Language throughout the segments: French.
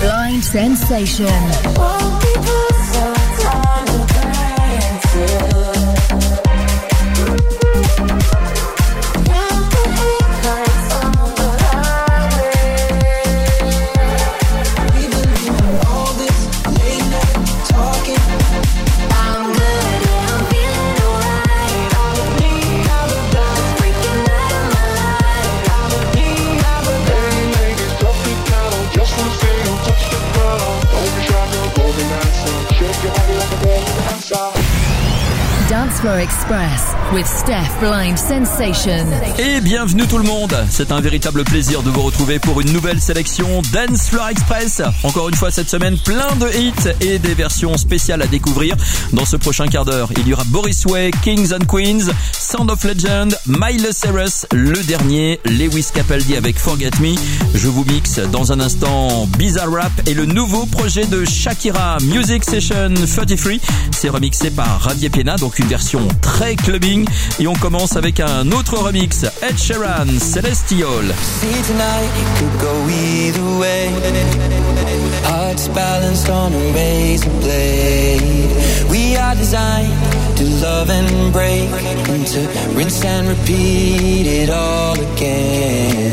Blind Sensation. Express. with Steph Blind Sensation. Et bienvenue tout le monde. C'est un véritable plaisir de vous retrouver pour une nouvelle sélection Dance Floor Express. Encore une fois cette semaine, plein de hits et des versions spéciales à découvrir. Dans ce prochain quart d'heure, il y aura Boris Way, Kings and Queens, Sound of Legend, Miles Cyrus, le dernier, Lewis Capaldi avec Forget Me. Je vous mixe dans un instant Bizarre Rap et le nouveau projet de Shakira Music Session 33. C'est remixé par Javier Piena, donc une version très clubbing et on commence avec un autre remix, Ed Sheeran, Celestial. Hearts balanced on a base blade. We are designed to love and break, and to rinse and repeat it all again.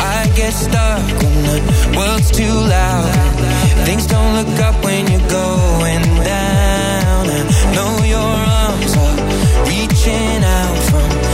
I get stuck when the world's too loud. Things don't look up when you go and down. reaching out from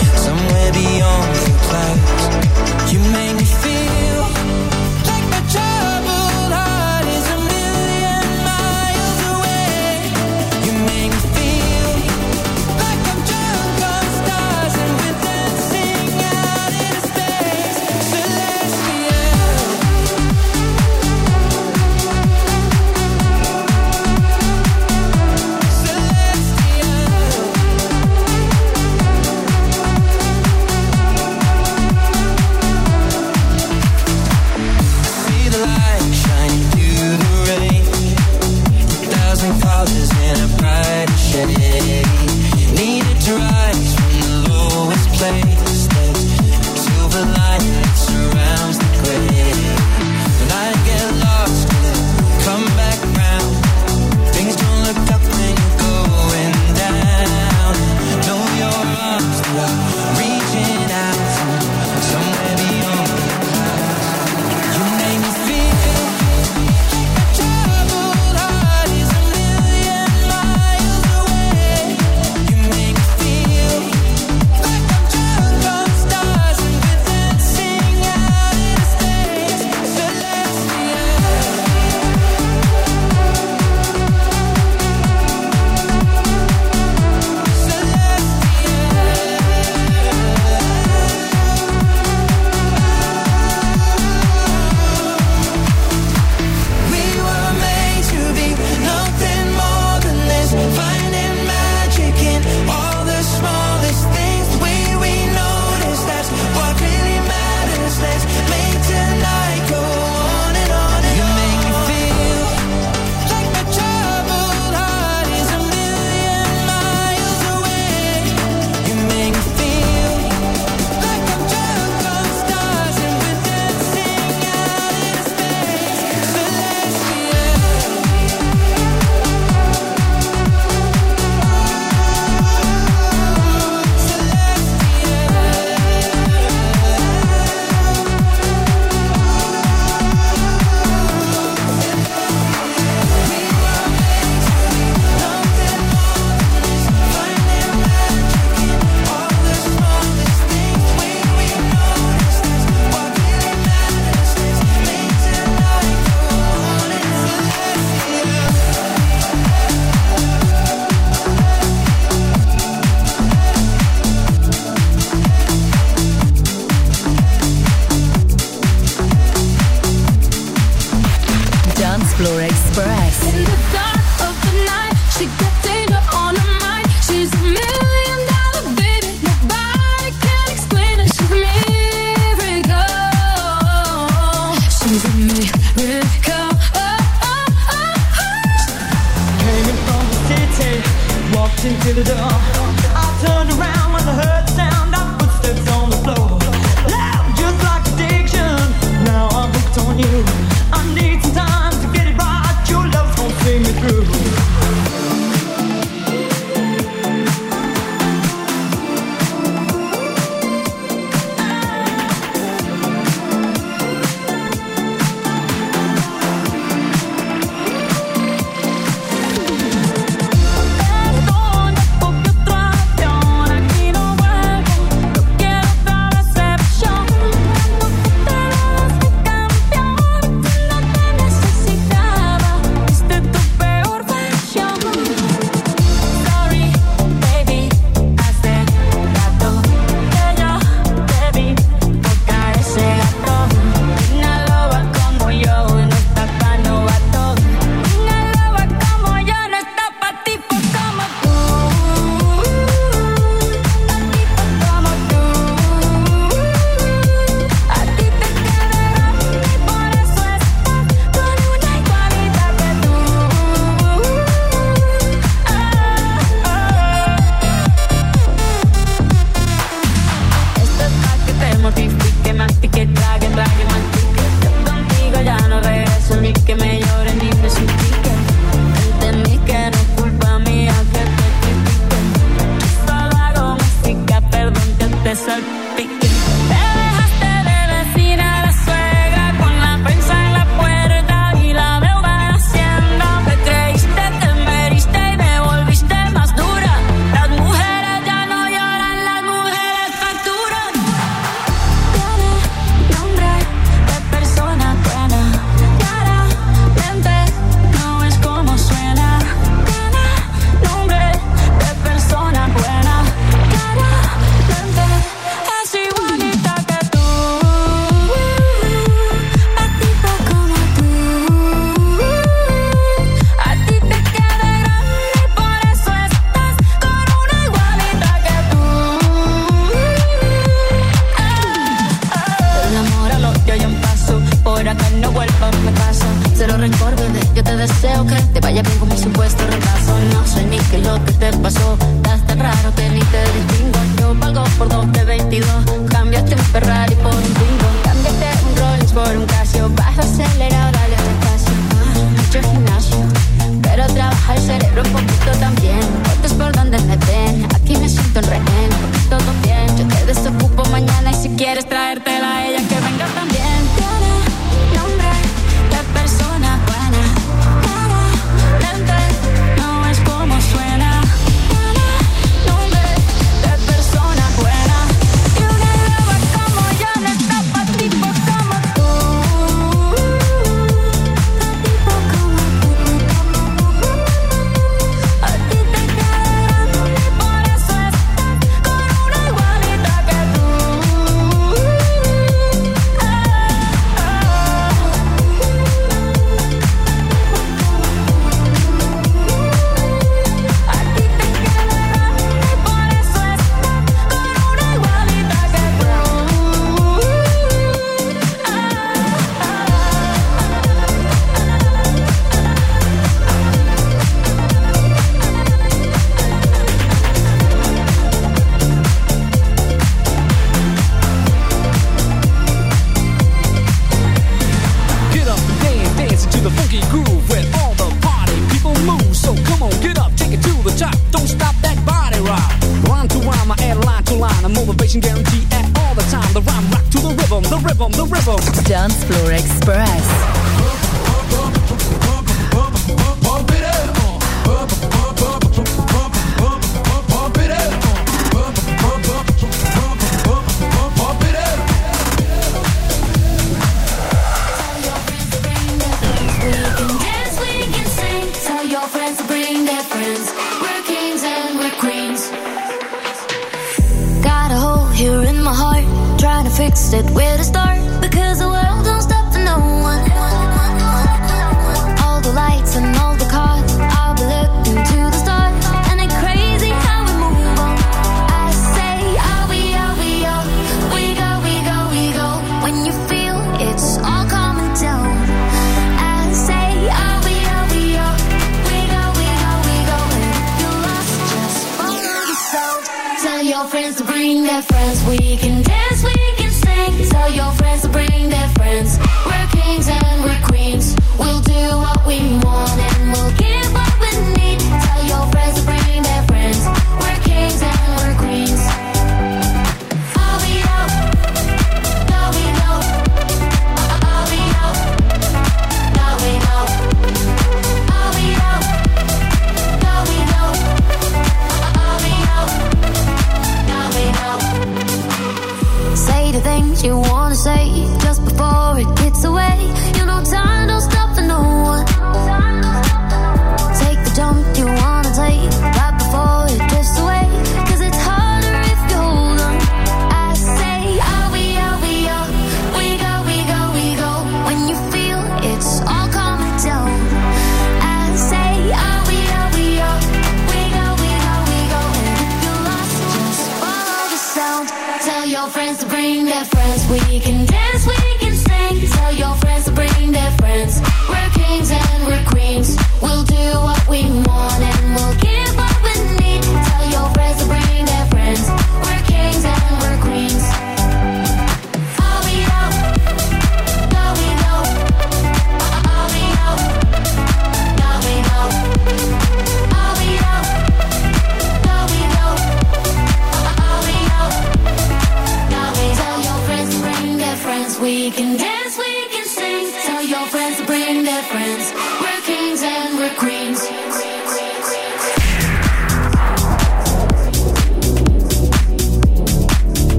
guarantee at all the time. The rhyme rock to the rhythm, the rhythm, the rhythm. Dance Floor Express.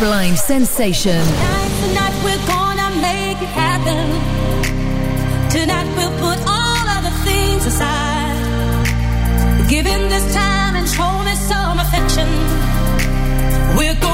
blind sensation. Tonight, tonight we're gonna make it happen. Tonight we'll put all other things aside. this time and some affection. We're going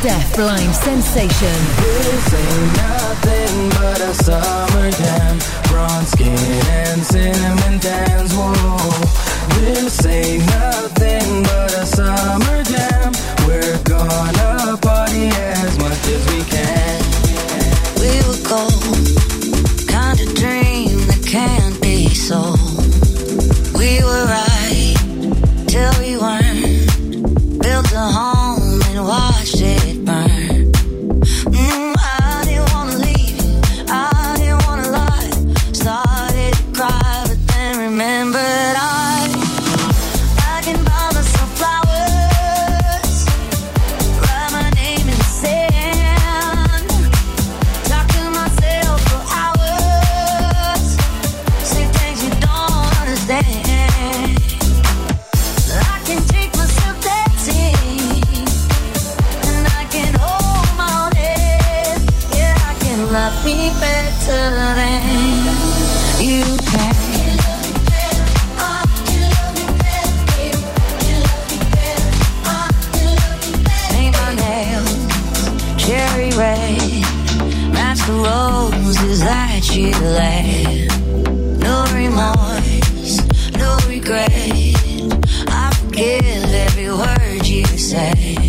Steph blind Sensation. This ain't nothing but a summer jam. Bronze skin and cinnamon tans. Whoa. This ain't No remorse, no I forgive every word you say.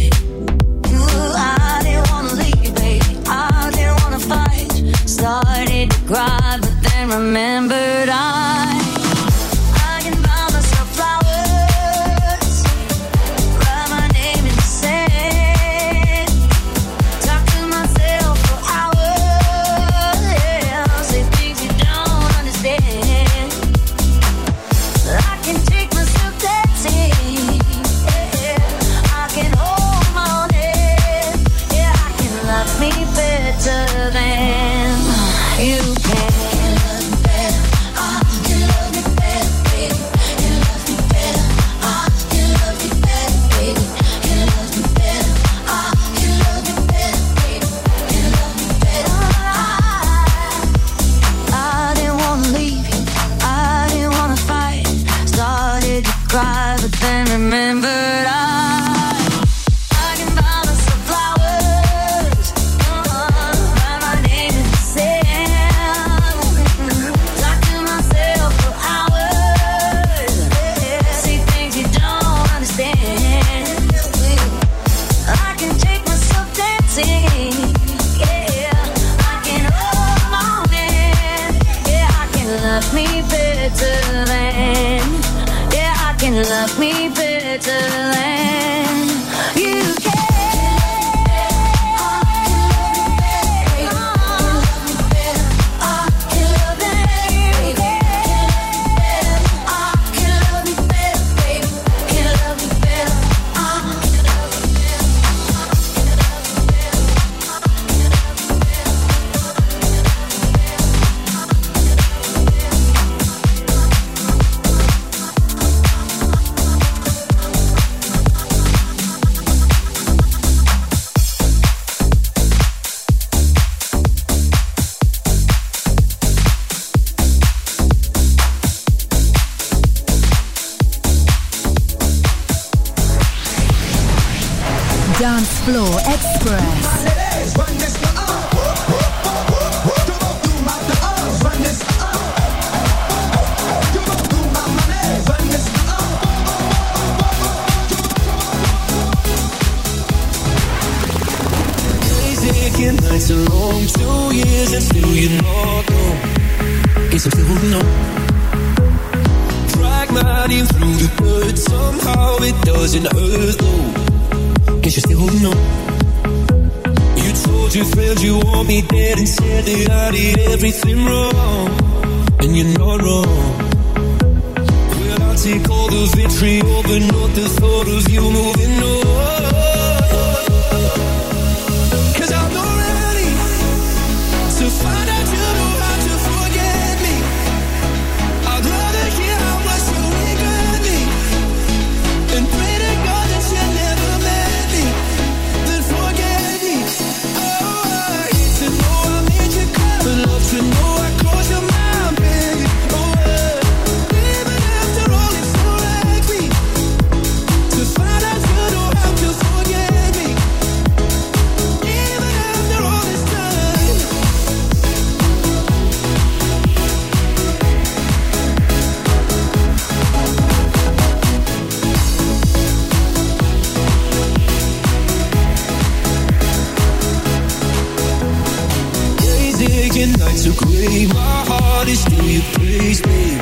my heart is still you praise me.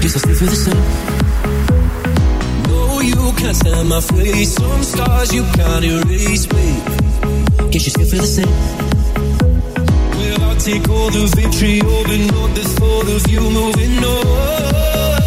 Guess I the same. No, you can't my face. Some scars you can't erase Guess you still the same. Well, I'll take all the victory, all but not the thought of you moving on.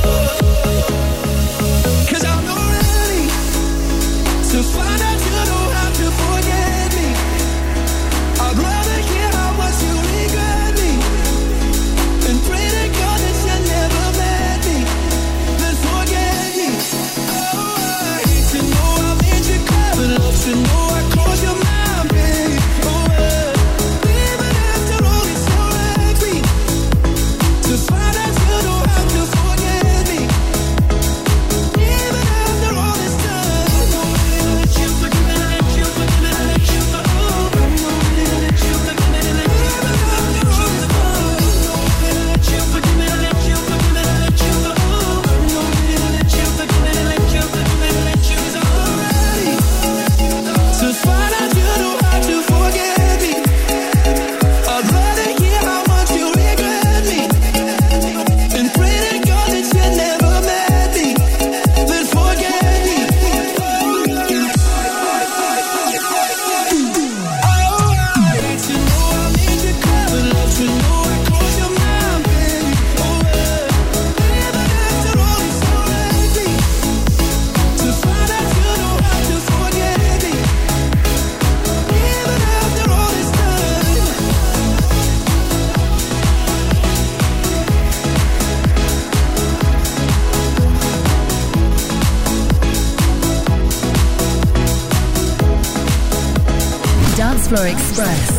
Express.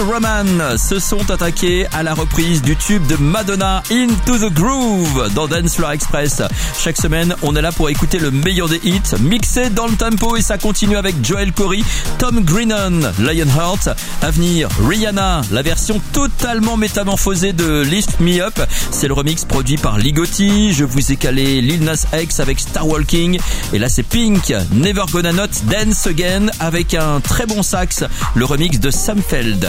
Roman se sont attaqués à la reprise du tube de Madonna Into the Groove dans Dance Floor Express. Chaque semaine, on est là pour écouter le meilleur des hits, mixé dans le tempo et ça continue avec Joel Corey, Tom Greenan, Lionheart, Avenir, Rihanna, la version totalement métamorphosée de Lift Me Up. C'est le remix produit par Ligotti. Je vous ai calé Lil Nas X avec Star Walking et là c'est Pink, Never Gonna Not Dance Again avec un très bon sax, le remix de Samfeld.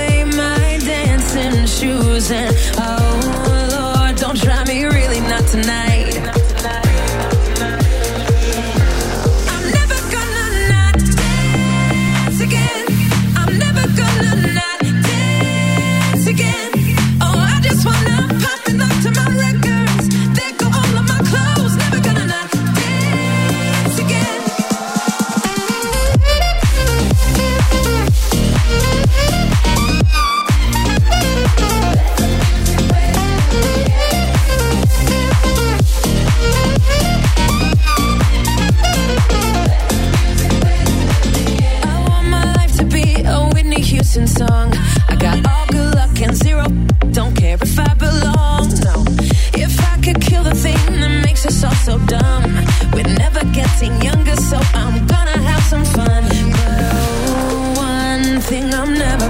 and shoes and oh Lord, don't try me really not tonight.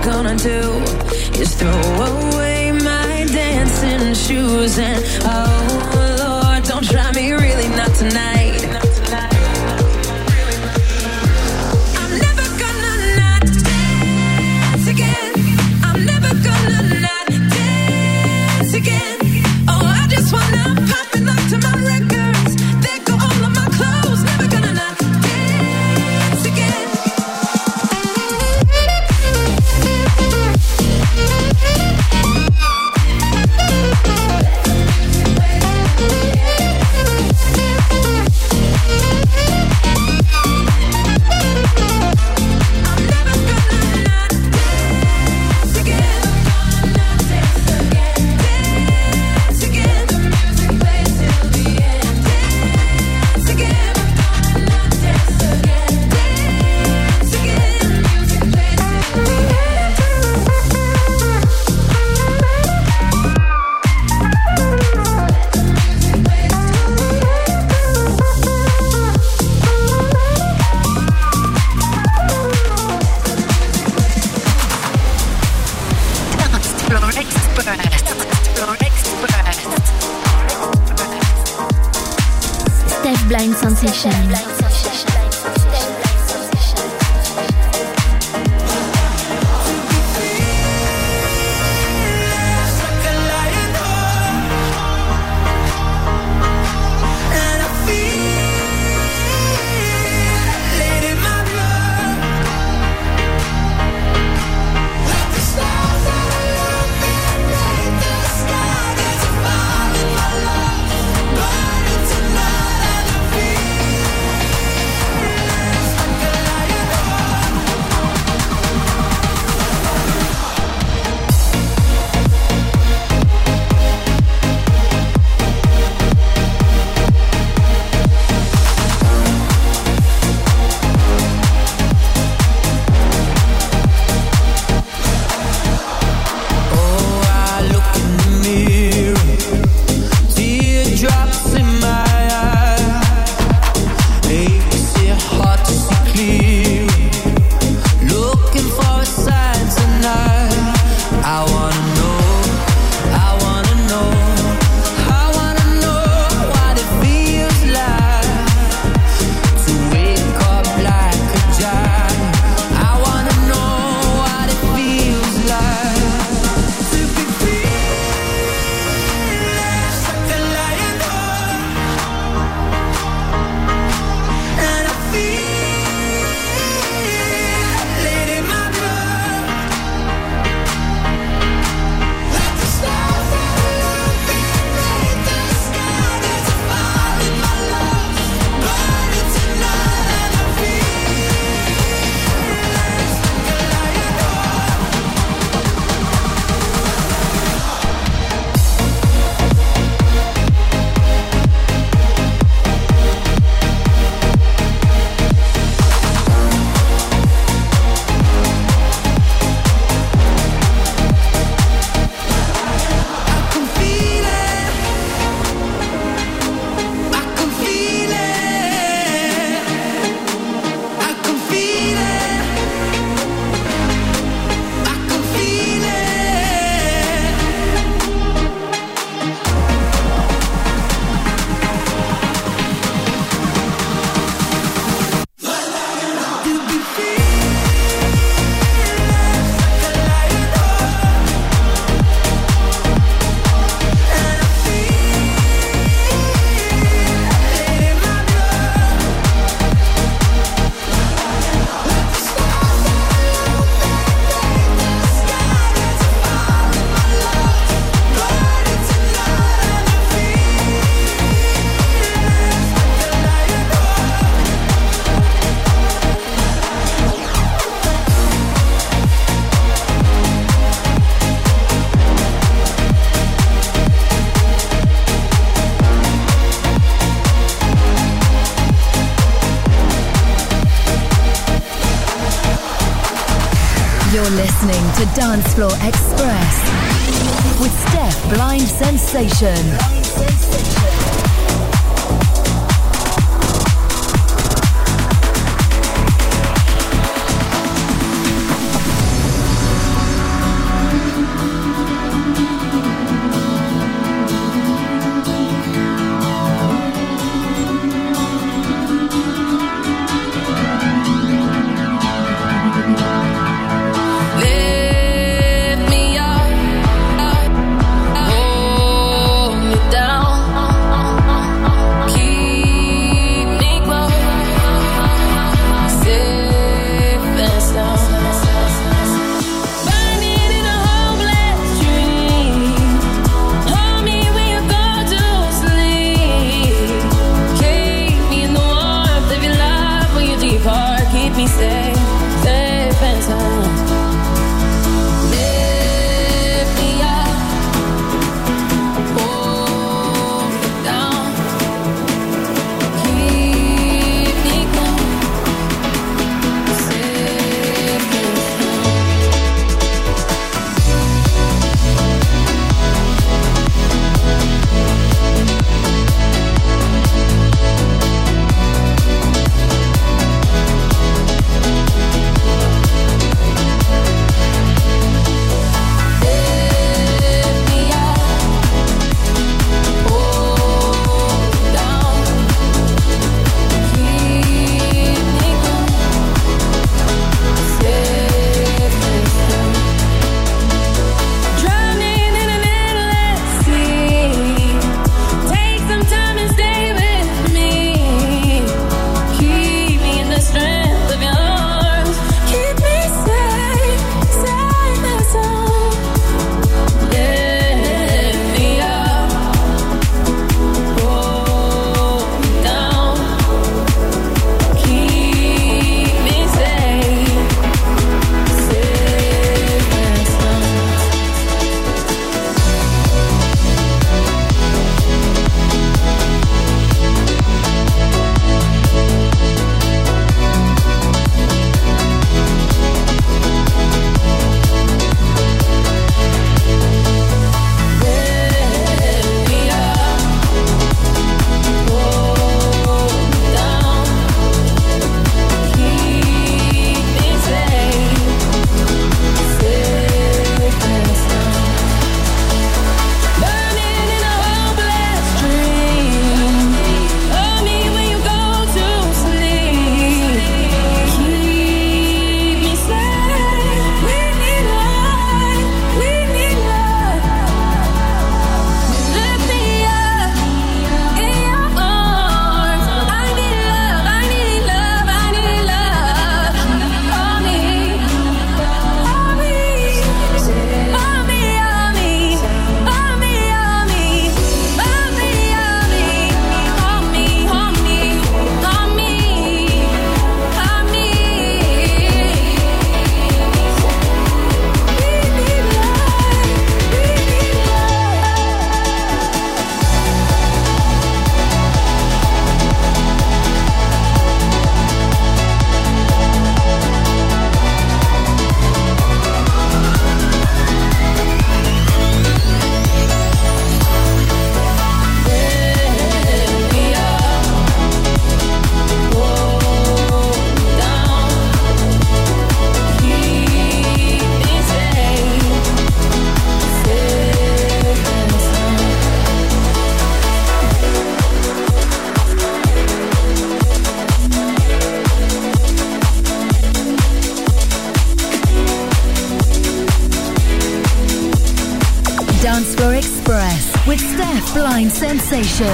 gonna do is throw away my dancing shoes and oh to Floor Express with Steph Blind Sensation. station.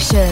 Sensation.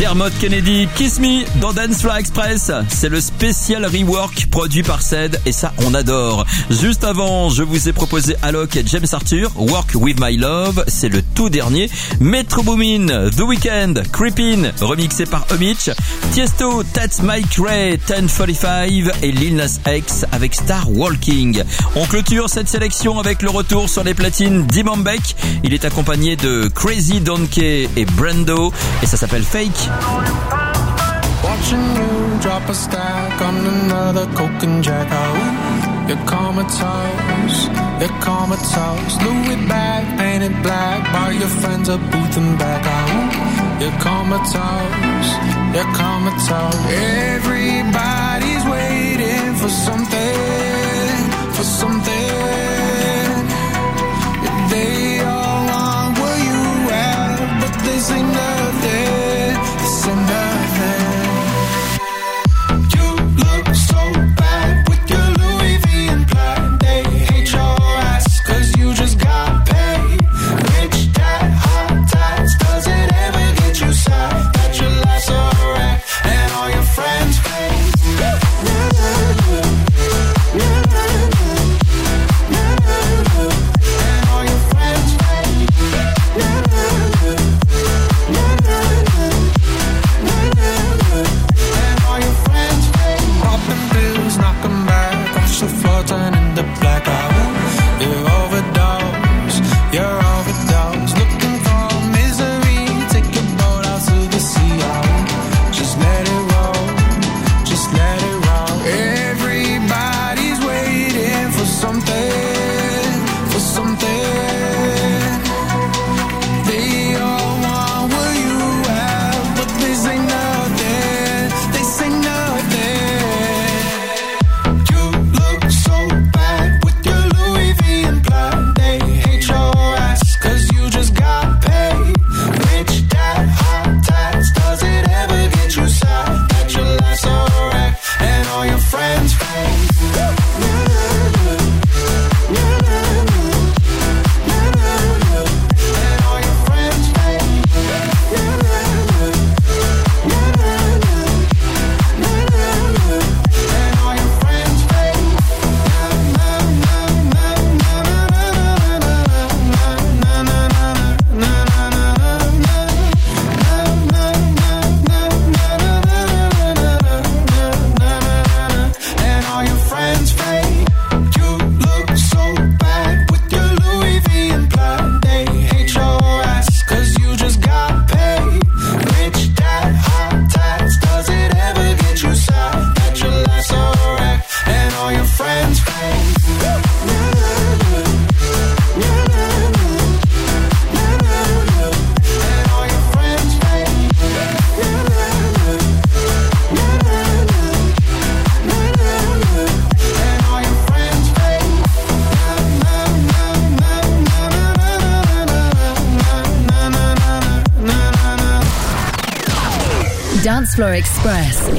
Dermot Kennedy, Kiss Me dans Dancefly Express. C'est le spécial rework produit par SED et ça on adore. Juste avant, je vous ai proposé Alok et James Arthur, Work With My Love, c'est le tout dernier. Metro Boomin, The Weeknd, Creepin, remixé par Omich, Tiesto, That's My Ray, 1045 et Lil Nas X avec Star Walking. On clôture cette sélection avec le retour sur les platines d'Imambek. Il est accompagné de Crazy Donkey et Brando et ça s'appelle Fake. Watching you drop a stack on another coke and jack. Oh, you're comatose, you're comatose. Louis bag painted black by your friends at Booth and Back. Oh, you're comatose, you're comatose. Everybody's waiting for something, for something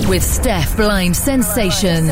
with Steph Blind Sensation.